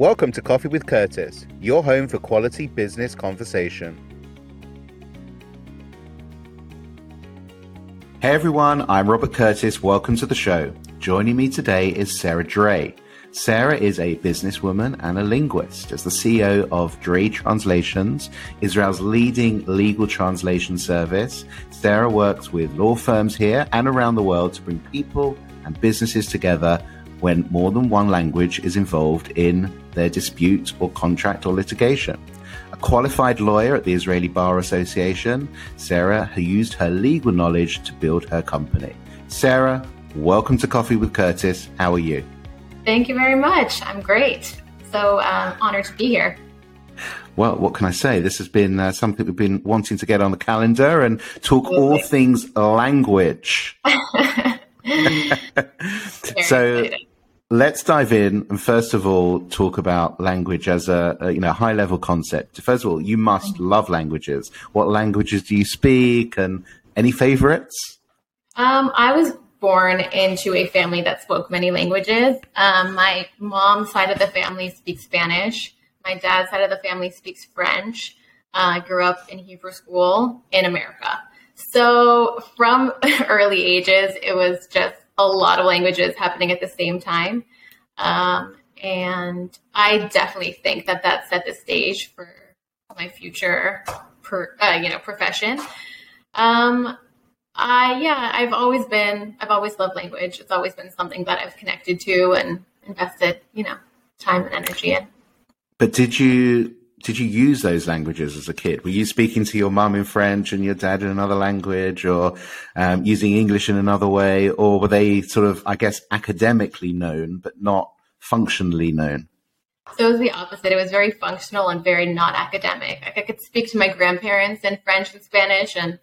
Welcome to Coffee with Curtis, your home for quality business conversation. Hey everyone, I'm Robert Curtis. Welcome to the show. Joining me today is Sarah Dray. Sarah is a businesswoman and a linguist. As the CEO of Dray Translations, Israel's leading legal translation service, Sarah works with law firms here and around the world to bring people and businesses together when more than one language is involved in their dispute or contract or litigation. A qualified lawyer at the Israeli Bar Association, Sarah has used her legal knowledge to build her company. Sarah, welcome to Coffee with Curtis. How are you? Thank you very much. I'm great. So um, honored to be here. Well, what can I say? This has been uh, something we've been wanting to get on the calendar and talk all things language. so excited. Let's dive in and first of all talk about language as a, a you know high level concept. First of all, you must love languages. What languages do you speak, and any favorites? Um, I was born into a family that spoke many languages. Um, my mom's side of the family speaks Spanish. My dad's side of the family speaks French. Uh, I grew up in Hebrew school in America. So from early ages, it was just a lot of languages happening at the same time. Um, and I definitely think that that set the stage for my future, per, uh, you know, profession. Um, I yeah, I've always been, I've always loved language. It's always been something that I've connected to and invested, you know, time and energy in. But did you did you use those languages as a kid? Were you speaking to your mum in French and your dad in another language, or um, using English in another way, or were they sort of, I guess, academically known but not functionally known? So it was the opposite. It was very functional and very not academic. Like I could speak to my grandparents in French and Spanish and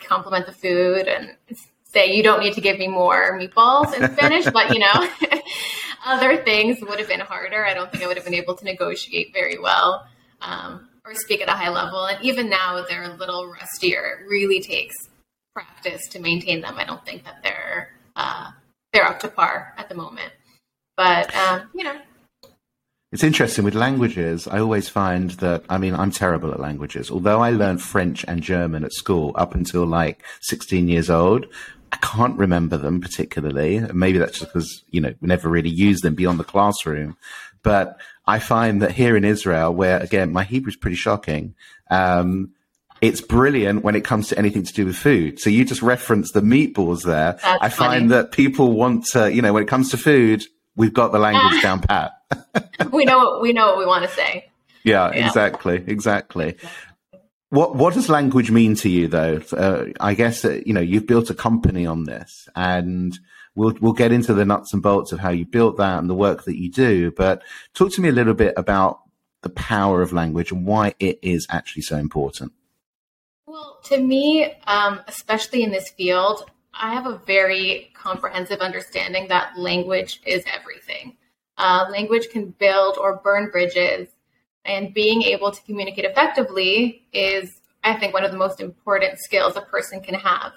compliment the food and say, "You don't need to give me more meatballs in Spanish," but you know. other things would have been harder. I don't think I would have been able to negotiate very well um, or speak at a high level. And even now, they're a little rustier. It really takes practice to maintain them. I don't think that they're uh, they're up to par at the moment. But um, you know, it's interesting with languages. I always find that, I mean, I'm terrible at languages. Although I learned French and German at school up until like 16 years old, I can't remember them particularly. Maybe that's just because, you know, we never really used them beyond the classroom. But I find that here in Israel, where again, my Hebrew is pretty shocking, um, it's brilliant when it comes to anything to do with food. So you just reference the meatballs there. That's I find funny. that people want to, you know, when it comes to food, we've got the language down pat. we know what we know what we want to say. Yeah, yeah. exactly, exactly. What what does language mean to you, though? Uh, I guess that you know you've built a company on this, and we'll we'll get into the nuts and bolts of how you built that and the work that you do. But talk to me a little bit about the power of language and why it is actually so important. Well, to me, um, especially in this field, I have a very comprehensive understanding that language is everything. Uh, language can build or burn bridges, and being able to communicate effectively is, I think, one of the most important skills a person can have.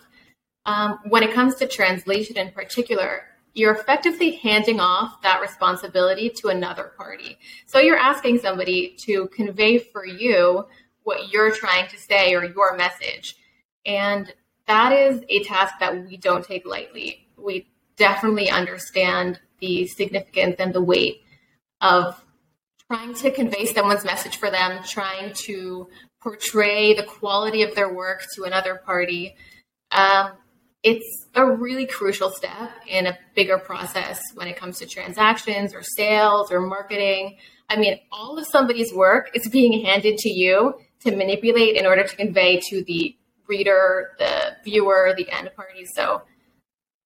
Um, when it comes to translation in particular, you're effectively handing off that responsibility to another party. So you're asking somebody to convey for you what you're trying to say or your message. And that is a task that we don't take lightly. We definitely understand the significance and the weight of trying to convey someone's message for them, trying to portray the quality of their work to another party. Um, it's a really crucial step in a bigger process when it comes to transactions or sales or marketing. I mean, all of somebody's work is being handed to you to manipulate in order to convey to the reader, the viewer, the end party. So,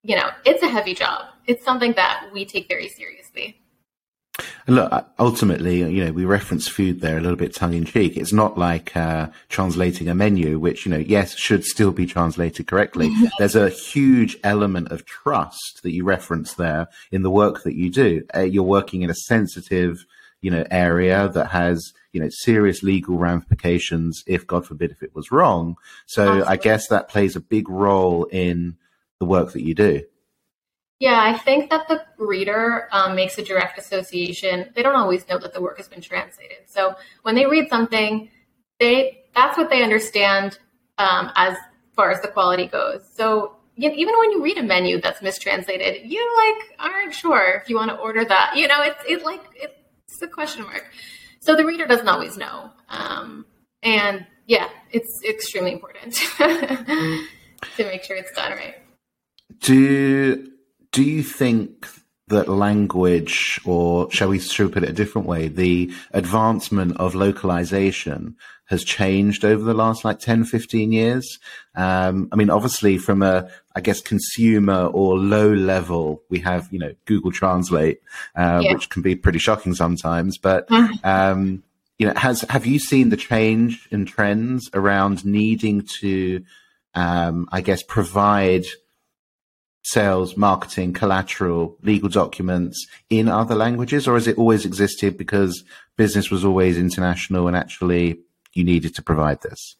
you know, it's a heavy job. It's something that we take very seriously. Look, uh, ultimately, you know, we reference food there a little bit tongue in cheek. It's not like uh, translating a menu, which, you know, yes, should still be translated correctly. There's a huge element of trust that you reference there in the work that you do. Uh, you're working in a sensitive, you know, area that has, you know, serious legal ramifications if, God forbid, if it was wrong. So Absolutely. I guess that plays a big role in the work that you do. Yeah, I think that the reader um, makes a direct association. They don't always know that the work has been translated. So when they read something, they that's what they understand um, as far as the quality goes. So even when you read a menu that's mistranslated, you like aren't sure if you want to order that. You know, it's it like it's a question mark. So the reader doesn't always know, um, and yeah, it's extremely important to make sure it's done right. Do do you think that language, or shall we, shall we put it a different way, the advancement of localization has changed over the last like 10, 15 years? Um, I mean, obviously from a, I guess, consumer or low level, we have, you know, Google Translate, uh, yeah. which can be pretty shocking sometimes, but, mm-hmm. um, you know, has, have you seen the change in trends around needing to, um, I guess, provide sales, marketing, collateral, legal documents in other languages, or has it always existed because business was always international and actually you needed to provide this?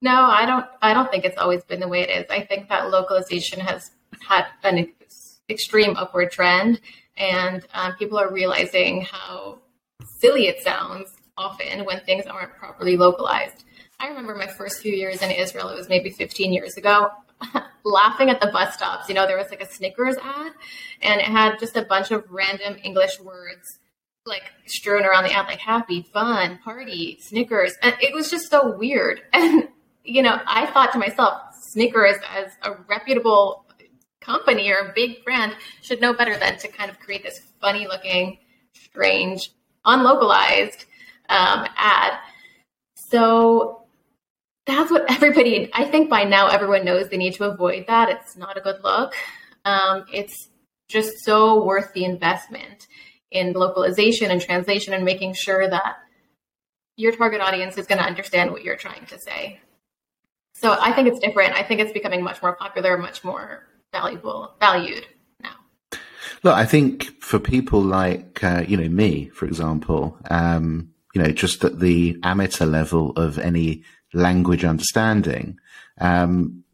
No, I don't. I don't think it's always been the way it is. I think that localization has had an extreme upward trend, and um, people are realizing how silly it sounds often when things aren't properly localized. I remember my first few years in Israel. It was maybe 15 years ago. laughing at the bus stops. You know, there was like a Snickers ad and it had just a bunch of random English words like strewn around the ad, like happy, fun, party, Snickers. And it was just so weird. And, you know, I thought to myself, Snickers as a reputable company or a big brand should know better than to kind of create this funny looking, strange, unlocalized um, ad. So that's what everybody, I think by now everyone knows they need to avoid that. It's not a good look. Um, it's just so worth the investment in localization and translation and making sure that your target audience is going to understand what you're trying to say. So I think it's different. I think it's becoming much more popular, much more valuable, valued now. Look, I think for people like uh, you know me, for example, um, you know, just at the amateur level of any language understanding, um,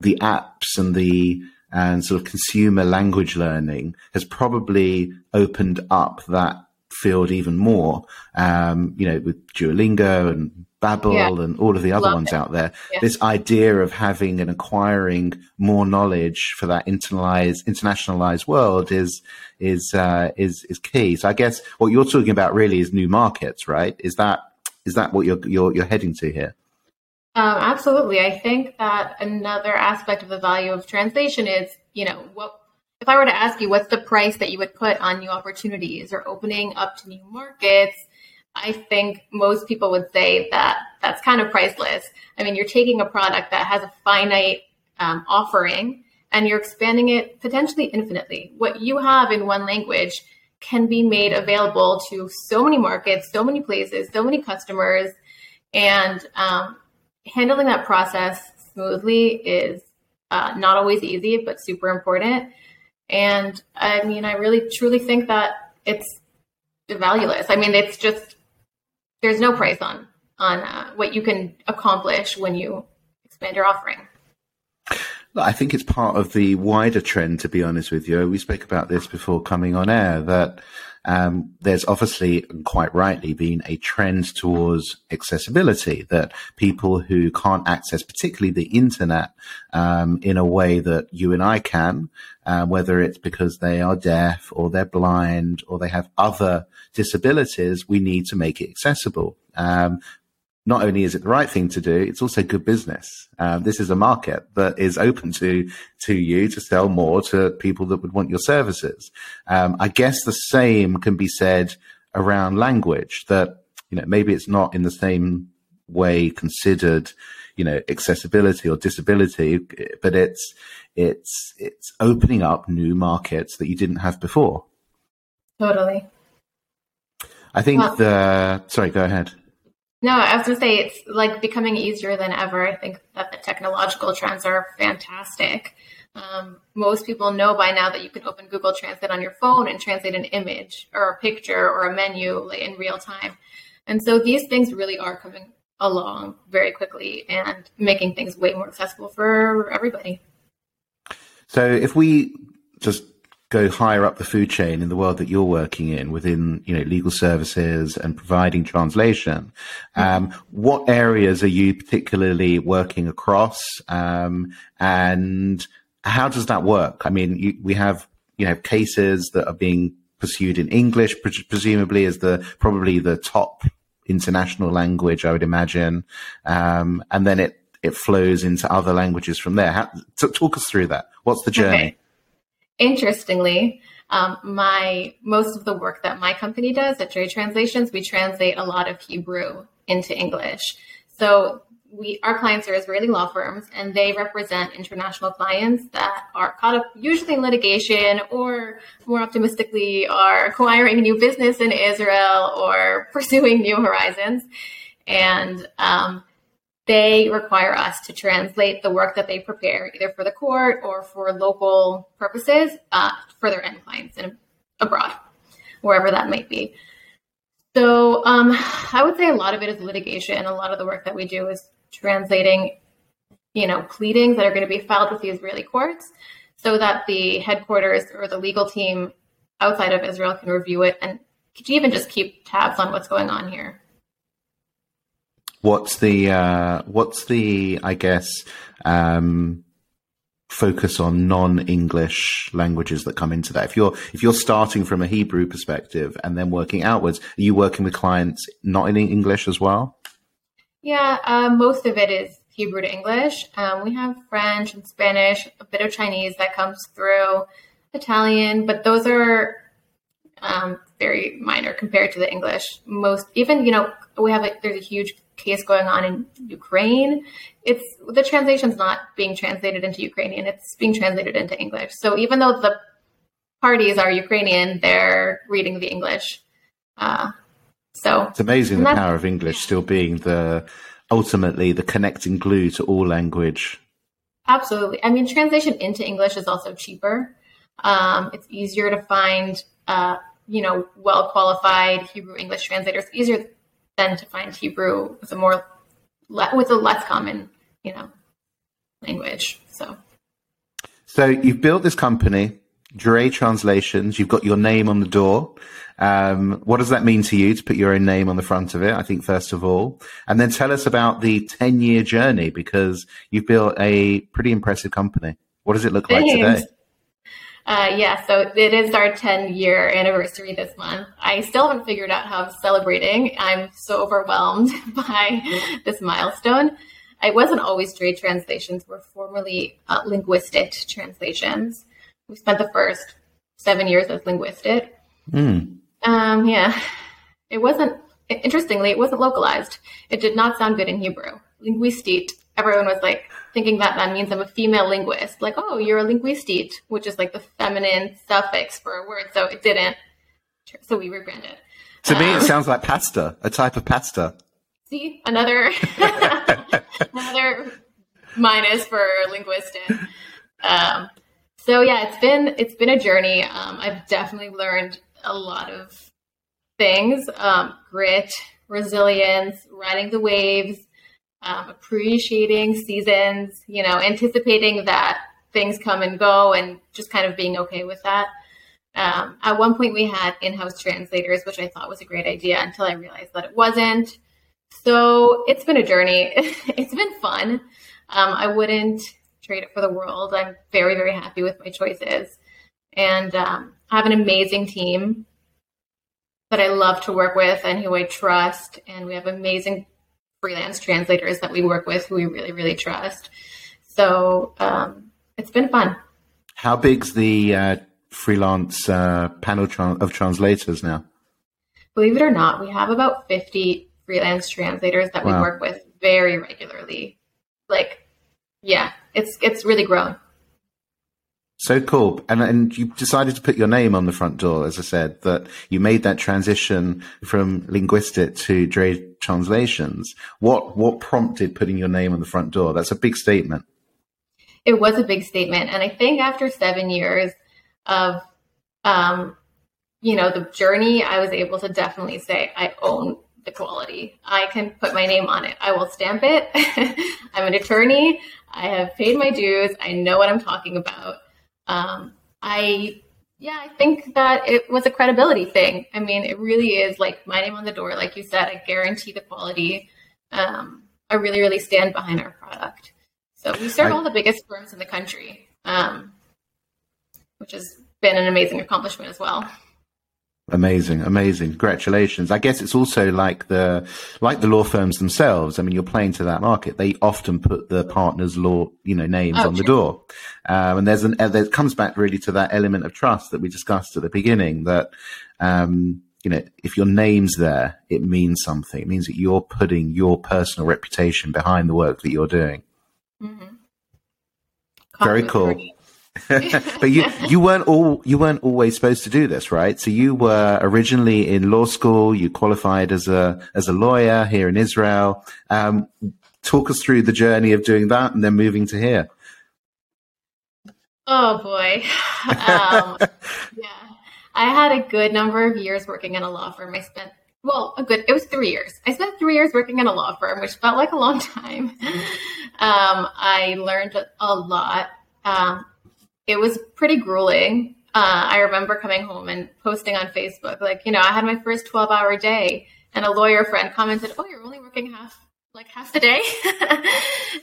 the apps and the and sort of consumer language learning has probably opened up that field even more. Um, you know, with Duolingo and Babbel yeah. and all of the other Love ones it. out there. Yeah. This idea of having and acquiring more knowledge for that internalized, internationalized world is is uh, is is key. So I guess what you're talking about really is new markets, right? Is that is that what you're you're, you're heading to here? Um, absolutely. I think that another aspect of the value of translation is, you know, what if I were to ask you what's the price that you would put on new opportunities or opening up to new markets? I think most people would say that that's kind of priceless. I mean, you're taking a product that has a finite um, offering and you're expanding it potentially infinitely. What you have in one language can be made available to so many markets, so many places, so many customers. And um, handling that process smoothly is uh, not always easy, but super important. And I mean, I really truly think that it's valueless. I mean, it's just there's no price on on uh, what you can accomplish when you expand your offering. I think it's part of the wider trend, to be honest with you. We spoke about this before coming on air that um, there's obviously, and quite rightly, been a trend towards accessibility that people who can't access, particularly the internet, um, in a way that you and I can, uh, whether it's because they are deaf or they're blind or they have other disabilities, we need to make it accessible. Um, not only is it the right thing to do, it's also good business. Um, this is a market that is open to to you to sell more to people that would want your services. Um, I guess the same can be said around language. That you know maybe it's not in the same way considered, you know, accessibility or disability, but it's it's it's opening up new markets that you didn't have before. Totally. I think well, the sorry, go ahead. No, I was going to say it's like becoming easier than ever. I think that the technological trends are fantastic. Um, most people know by now that you can open Google Translate on your phone and translate an image or a picture or a menu like, in real time. And so these things really are coming along very quickly and making things way more accessible for everybody. So if we just go higher up the food chain in the world that you're working in within you know legal services and providing translation. Um, what areas are you particularly working across? Um, and how does that work? I mean you, we have you know cases that are being pursued in english presumably as the probably the top international language i would imagine. Um, and then it it flows into other languages from there. How, talk us through that. What's the journey? okay Interestingly, um, my most of the work that my company does at Dray Translations, we translate a lot of Hebrew into English. So we our clients are Israeli law firms, and they represent international clients that are caught up usually in litigation, or more optimistically, are acquiring new business in Israel or pursuing new horizons. And um, they require us to translate the work that they prepare, either for the court or for local purposes, uh, for their end clients in, abroad, wherever that might be. So um, I would say a lot of it is litigation. A lot of the work that we do is translating, you know, pleadings that are going to be filed with the Israeli courts, so that the headquarters or the legal team outside of Israel can review it and even just keep tabs on what's going on here what's the uh, what's the I guess um, focus on non-English languages that come into that? If you're if you're starting from a Hebrew perspective and then working outwards, are you working with clients not in English as well? Yeah, uh, most of it is Hebrew to English. Um, we have French and Spanish, a bit of Chinese that comes through, Italian, but those are um, very minor compared to the English. Most, even you know, we have a, there's a huge case going on in Ukraine, it's the translation's not being translated into Ukrainian, it's being translated into English. So even though the parties are Ukrainian, they're reading the English. Uh, so it's amazing the power of English still being the ultimately the connecting glue to all language. Absolutely. I mean, translation into English is also cheaper. Um, it's easier to find, uh, you know, well qualified Hebrew English translators. Easier than to find Hebrew with a more with a less common, you know, language. So, so you've built this company, Dray Translations. You've got your name on the door. Um, what does that mean to you to put your own name on the front of it? I think first of all, and then tell us about the ten-year journey because you've built a pretty impressive company. What does it look Thanks. like today? Uh, yeah, so it is our 10 year anniversary this month. I still haven't figured out how I'm celebrating. I'm so overwhelmed by this milestone. It wasn't always Dray translations, were formerly uh, linguistic translations. We spent the first seven years as linguistic. Mm. Um, yeah, it wasn't, interestingly, it wasn't localized. It did not sound good in Hebrew. Linguistique everyone was like thinking that that means I'm a female linguist. Like, oh, you're a linguistite, which is like the feminine suffix for a word. So it didn't. So we rebranded. To um, me, it um, sounds like pasta, a type of pasta. See, another another minus for linguistic. Um, so yeah, it's been it's been a journey. Um, I've definitely learned a lot of things: um, grit, resilience, riding the waves, um, appreciating seasons, you know, anticipating that things come and go and just kind of being okay with that. Um, at one point, we had in house translators, which I thought was a great idea until I realized that it wasn't. So it's been a journey. it's been fun. Um, I wouldn't trade it for the world. I'm very, very happy with my choices. And um, I have an amazing team that I love to work with and who I trust. And we have amazing freelance translators that we work with who we really, really trust. So um, it's been fun. How big's the uh, freelance uh, panel tra- of translators now? Believe it or not, we have about 50 freelance translators that wow. we work with very regularly. Like, yeah, it's it's really grown. So cool. And and you decided to put your name on the front door, as I said, that you made that transition from linguistic to Dray translations. What what prompted putting your name on the front door? That's a big statement. It was a big statement. And I think after seven years of um, you know, the journey, I was able to definitely say I own the quality. I can put my name on it. I will stamp it. I'm an attorney. I have paid my dues. I know what I'm talking about. Um, I Yeah, I think that it was a credibility thing. I mean, it really is like my name on the door. Like you said, I guarantee the quality. Um, I really, really stand behind our product. So we serve I, all the biggest firms in the country, um, which has been an amazing accomplishment as well. Amazing, amazing. Congratulations. I guess it's also like the, like the law firms themselves. I mean, you're playing to that market. They often put the partners law, you know, names oh, on the door. Um, and there's an, uh, there comes back really to that element of trust that we discussed at the beginning that, um, you know, if your name's there, it means something. It means that you're putting your personal reputation behind the work that you're doing. Mm-hmm. Very cool. but you you weren't all you weren't always supposed to do this, right? So you were originally in law school. You qualified as a as a lawyer here in Israel. Um, talk us through the journey of doing that and then moving to here. Oh boy, um, yeah. I had a good number of years working in a law firm. I spent well, a good it was three years. I spent three years working in a law firm, which felt like a long time. Um, I learned a lot. Um, it was pretty grueling. Uh, I remember coming home and posting on Facebook, like, you know, I had my first 12 hour day, and a lawyer friend commented, Oh, you're only working half, like half the day.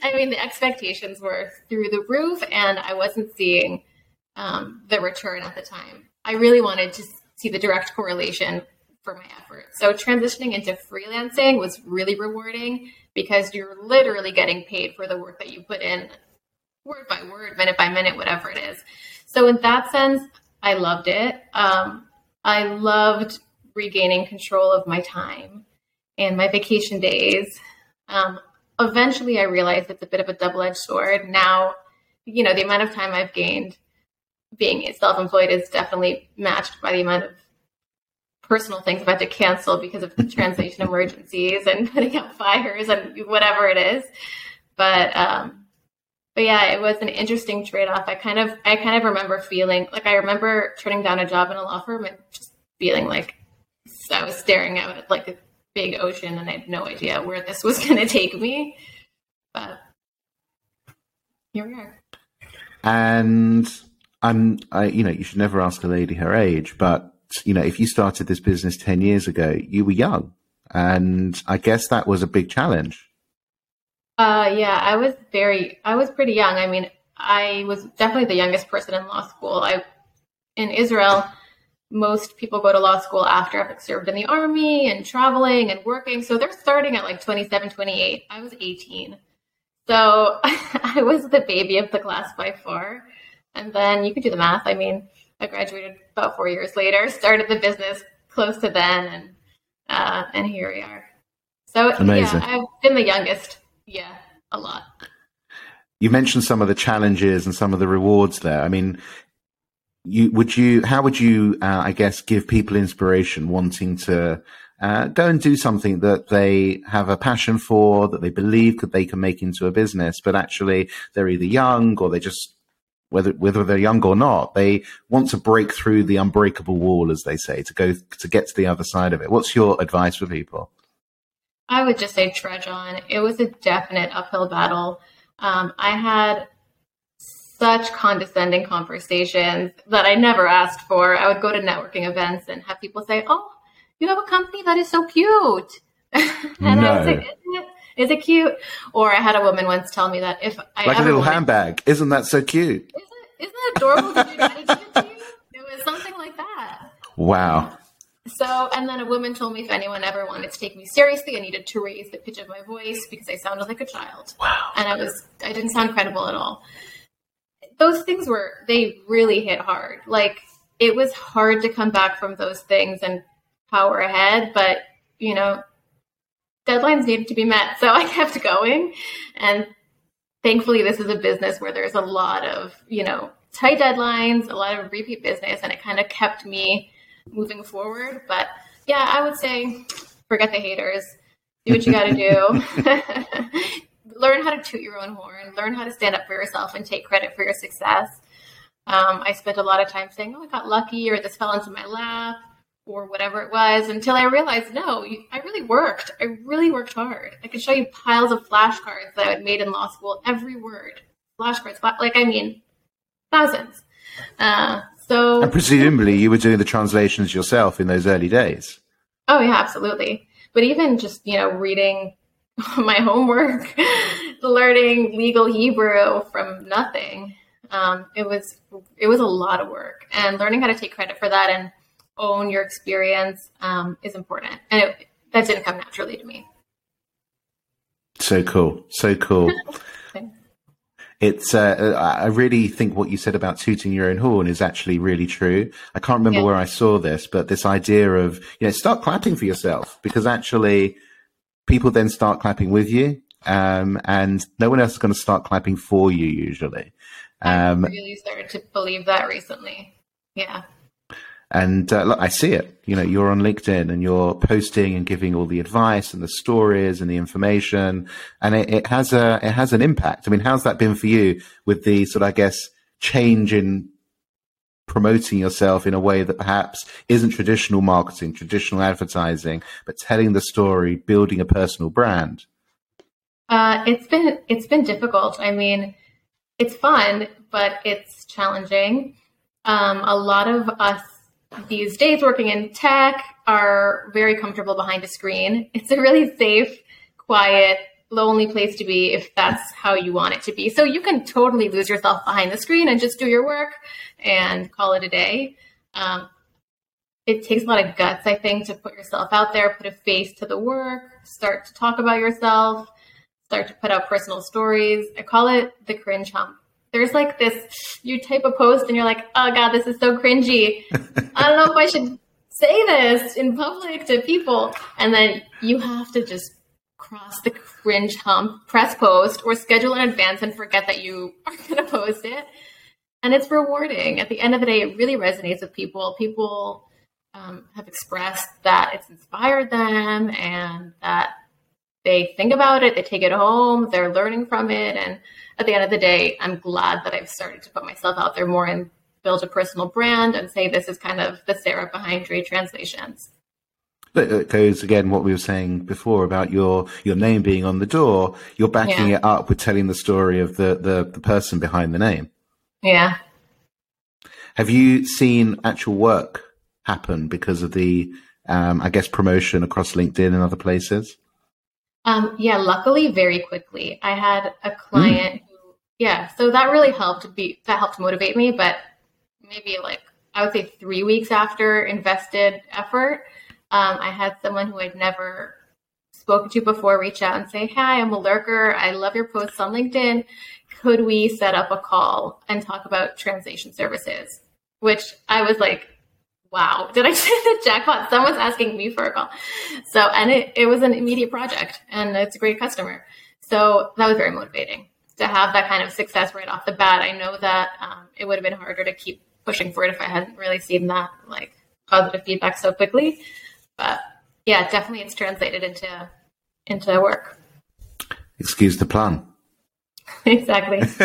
I mean, the expectations were through the roof, and I wasn't seeing um, the return at the time. I really wanted to see the direct correlation for my effort. So transitioning into freelancing was really rewarding because you're literally getting paid for the work that you put in word by word, minute by minute, whatever it is. So in that sense, I loved it. Um, I loved regaining control of my time and my vacation days. Um, eventually, I realized it's a bit of a double edged sword. Now, you know, the amount of time I've gained being self employed is definitely matched by the amount of personal things I've had to cancel because of translation emergencies and putting out fires and whatever it is. But um, but yeah, it was an interesting trade off. I kind of I kind of remember feeling like I remember turning down a job in a law firm and just feeling like I was staring out at like a big ocean and I had no idea where this was going to take me. But here we are. And I'm, I, you know, you should never ask a lady her age, but you know, if you started this business ten years ago, you were young, and I guess that was a big challenge. Uh, yeah, I was very, I was pretty young. I mean, I was definitely the youngest person in law school. I, in Israel, most people go to law school after having served in the army and traveling and working. So they're starting at like 27, 28. I was 18. So I was the baby of the class by far. And then you could do the math. I mean, I graduated about four years later, started the business close to then, and uh, and here we are. So Amazing. yeah, I've been the youngest yeah, a lot. You mentioned some of the challenges and some of the rewards there. I mean, you would you how would you uh, I guess give people inspiration wanting to uh, go and do something that they have a passion for, that they believe that they can make into a business, but actually they're either young or they just whether whether they're young or not, they want to break through the unbreakable wall, as they say, to go to get to the other side of it. What's your advice for people? I would just say trudge on. It was a definite uphill battle. Um, I had such condescending conversations that I never asked for. I would go to networking events and have people say, "Oh, you have a company that is so cute," and no. I would say, "Isn't it? Is it cute?" Or I had a woman once tell me that if I like a little wanted, handbag, isn't that so cute? Isn't, isn't that adorable? Did you, did you? It was something like that. Wow. So, and then a woman told me if anyone ever wanted to take me seriously, I needed to raise the pitch of my voice because I sounded like a child. Wow. And I was, I didn't sound credible at all. Those things were, they really hit hard. Like, it was hard to come back from those things and power ahead, but, you know, deadlines needed to be met. So I kept going. And thankfully, this is a business where there's a lot of, you know, tight deadlines, a lot of repeat business, and it kind of kept me moving forward. But yeah, I would say forget the haters. Do what you got to do. learn how to toot your own horn. Learn how to stand up for yourself and take credit for your success. Um, I spent a lot of time saying, "Oh, I got lucky," or "This fell into my lap," or whatever it was, until I realized, no, I really worked. I really worked hard. I could show you piles of flashcards that I had made in law school, every word, flashcards, like I mean, thousands. Uh, So, and presumably, you were doing the translations yourself in those early days. Oh yeah, absolutely. But even just you know reading my homework, learning legal Hebrew from nothing, um, it was it was a lot of work. And learning how to take credit for that and own your experience um, is important. And it, that didn't come naturally to me. So cool, so cool. it's uh, I really think what you said about tooting your own horn is actually really true. I can't remember yeah. where I saw this, but this idea of you know start clapping for yourself because actually people then start clapping with you, um, and no one else is going to start clapping for you usually. Um, I really started to believe that recently. Yeah. And uh, look, I see it. You know, you're on LinkedIn and you're posting and giving all the advice and the stories and the information, and it, it has a it has an impact. I mean, how's that been for you with the sort of, I guess, change in promoting yourself in a way that perhaps isn't traditional marketing, traditional advertising, but telling the story, building a personal brand? Uh, it's been it's been difficult. I mean, it's fun, but it's challenging. Um, a lot of us these days working in tech are very comfortable behind a screen. It's a really safe, quiet, lonely place to be if that's how you want it to be. So you can totally lose yourself behind the screen and just do your work and call it a day. Um, it takes a lot of guts, I think, to put yourself out there, put a face to the work, start to talk about yourself, start to put out personal stories. I call it the cringe hump there's like this you type a post and you're like oh god this is so cringy. I don't know if i should say this in public to people. And then you have to just cross the cringe hump press post or schedule in advance and forget that you are going to post it. And it's rewarding. At the end of the day it really resonates with people. People um, have expressed that it's inspired them and that they think about it they take it home they're learning from it and at the end of the day, I'm glad that I've started to put myself out there more and build a personal brand and say this is kind of the Sarah behind Dray translations. But it goes again what we were saying before about your your name being on the door. You're backing yeah. it up with telling the story of the, the the person behind the name. Yeah. Have you seen actual work happen because of the um, I guess promotion across LinkedIn and other places? Um, yeah, luckily, very quickly. I had a client mm yeah, so that really helped be that helped motivate me. But maybe like I would say three weeks after invested effort, um, I had someone who I'd never spoken to before reach out and say, "Hi, I'm a lurker. I love your posts on LinkedIn. Could we set up a call and talk about translation services?" Which I was like, "Wow, did I say the jackpot? Someone's asking me for a call." So, and it, it was an immediate project, and it's a great customer. So that was very motivating to have that kind of success right off the bat. I know that um, it would have been harder to keep pushing for it if I hadn't really seen that like positive feedback so quickly. But yeah, definitely it's translated into into work. Excuse the plan. exactly.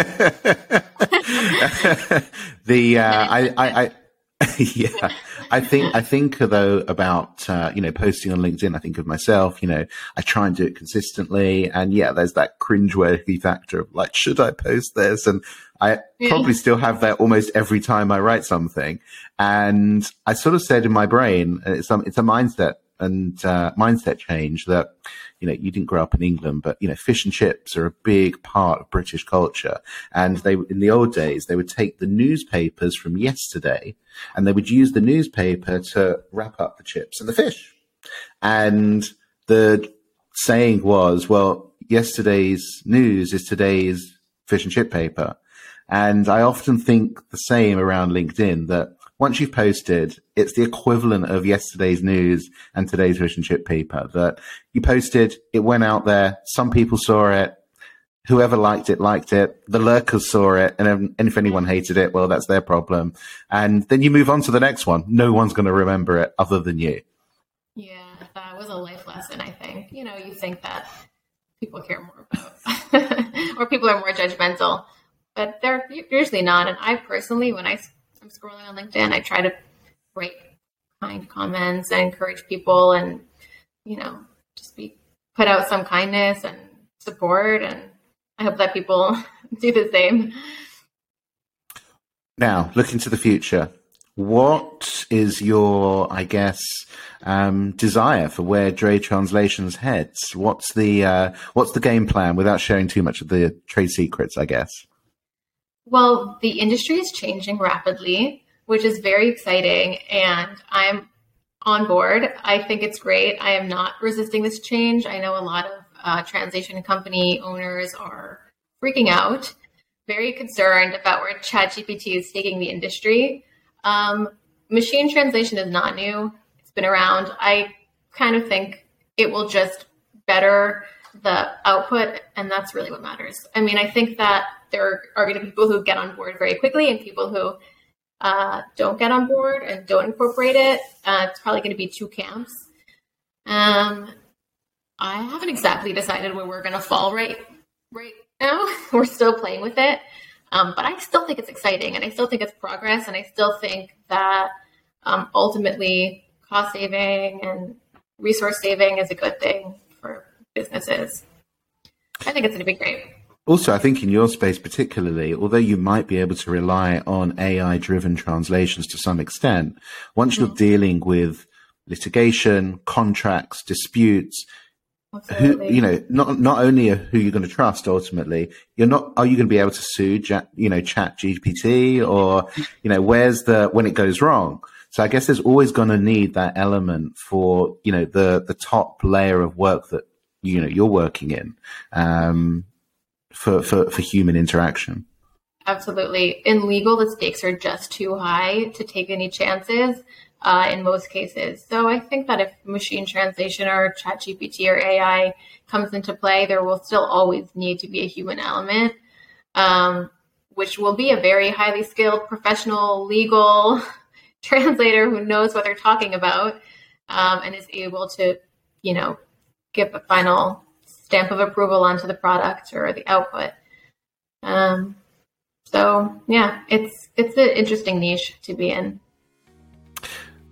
the uh, I, I, I yeah, I think I think though about uh, you know posting on LinkedIn. I think of myself. You know, I try and do it consistently, and yeah, there's that cringeworthy factor of like, should I post this? And I yeah. probably still have that almost every time I write something. And I sort of said in my brain, it's a, it's a mindset and uh, mindset change that you know you didn't grow up in England, but you know fish and chips are a big part of British culture. And they in the old days they would take the newspapers from yesterday and they would use the newspaper to wrap up the chips and the fish. And the saying was, well, yesterday's news is today's fish and chip paper. And I often think the same around LinkedIn that once you've posted, it's the equivalent of yesterday's news and today's and chip paper that you posted, it went out there, some people saw it, whoever liked it liked it, the lurkers saw it, and, and if anyone hated it, well, that's their problem. And then you move on to the next one. No one's going to remember it other than you. Yeah, that was a life lesson, I think. You know, you think that people care more about, or people are more judgmental, but they're usually not. And I personally, when I I'm scrolling on LinkedIn, I try to write kind comments and encourage people and, you know, just be put out some kindness and support. And I hope that people do the same. Now, looking to the future, What is your, I guess, um, desire for where Dray Translations heads? What's the uh, what's the game plan without sharing too much of the trade secrets? I guess. Well, the industry is changing rapidly, which is very exciting, and I'm on board. I think it's great. I am not resisting this change. I know a lot of uh, translation company owners are freaking out, very concerned about where ChatGPT is taking the industry. Um, machine translation is not new, it's been around. I kind of think it will just better the output, and that's really what matters. I mean, I think that there are going to be people who get on board very quickly and people who uh, don't get on board and don't incorporate it. Uh, it's probably going to be two camps. Um, I haven't exactly decided where we're going to fall right right now. we're still playing with it. Um, but I still think it's exciting and I still think it's progress. And I still think that um, ultimately cost saving and resource saving is a good thing businesses. I think it's going to be great. Also, I think in your space particularly, although you might be able to rely on AI driven translations to some extent, once mm-hmm. you're dealing with litigation, contracts, disputes, Absolutely. Who you know, not not only who you're going to trust ultimately, you're not. Are you going to be able to sue, you know, Chat GPT or you know, where's the when it goes wrong? So I guess there's always going to need that element for you know the the top layer of work that you know you're working in um, for for for human interaction. Absolutely. In legal, the stakes are just too high to take any chances uh, in most cases. So I think that if machine translation or ChatGPT or AI comes into play, there will still always need to be a human element, um, which will be a very highly skilled professional legal translator who knows what they're talking about um, and is able to, you know, give a final stamp of approval onto the product or the output. Um, so yeah, it's it's an interesting niche to be in.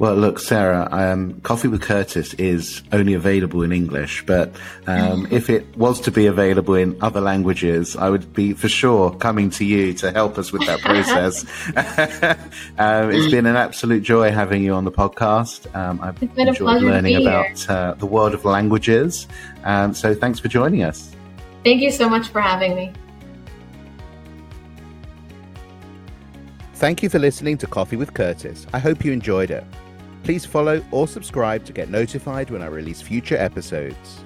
Well, look, Sarah, um, Coffee with Curtis is only available in English, but um, if it was to be available in other languages, I would be for sure coming to you to help us with that process. um, it's been an absolute joy having you on the podcast. Um, I've enjoyed learning about uh, the world of languages. Um, so thanks for joining us. Thank you so much for having me. Thank you for listening to Coffee with Curtis. I hope you enjoyed it. Please follow or subscribe to get notified when I release future episodes.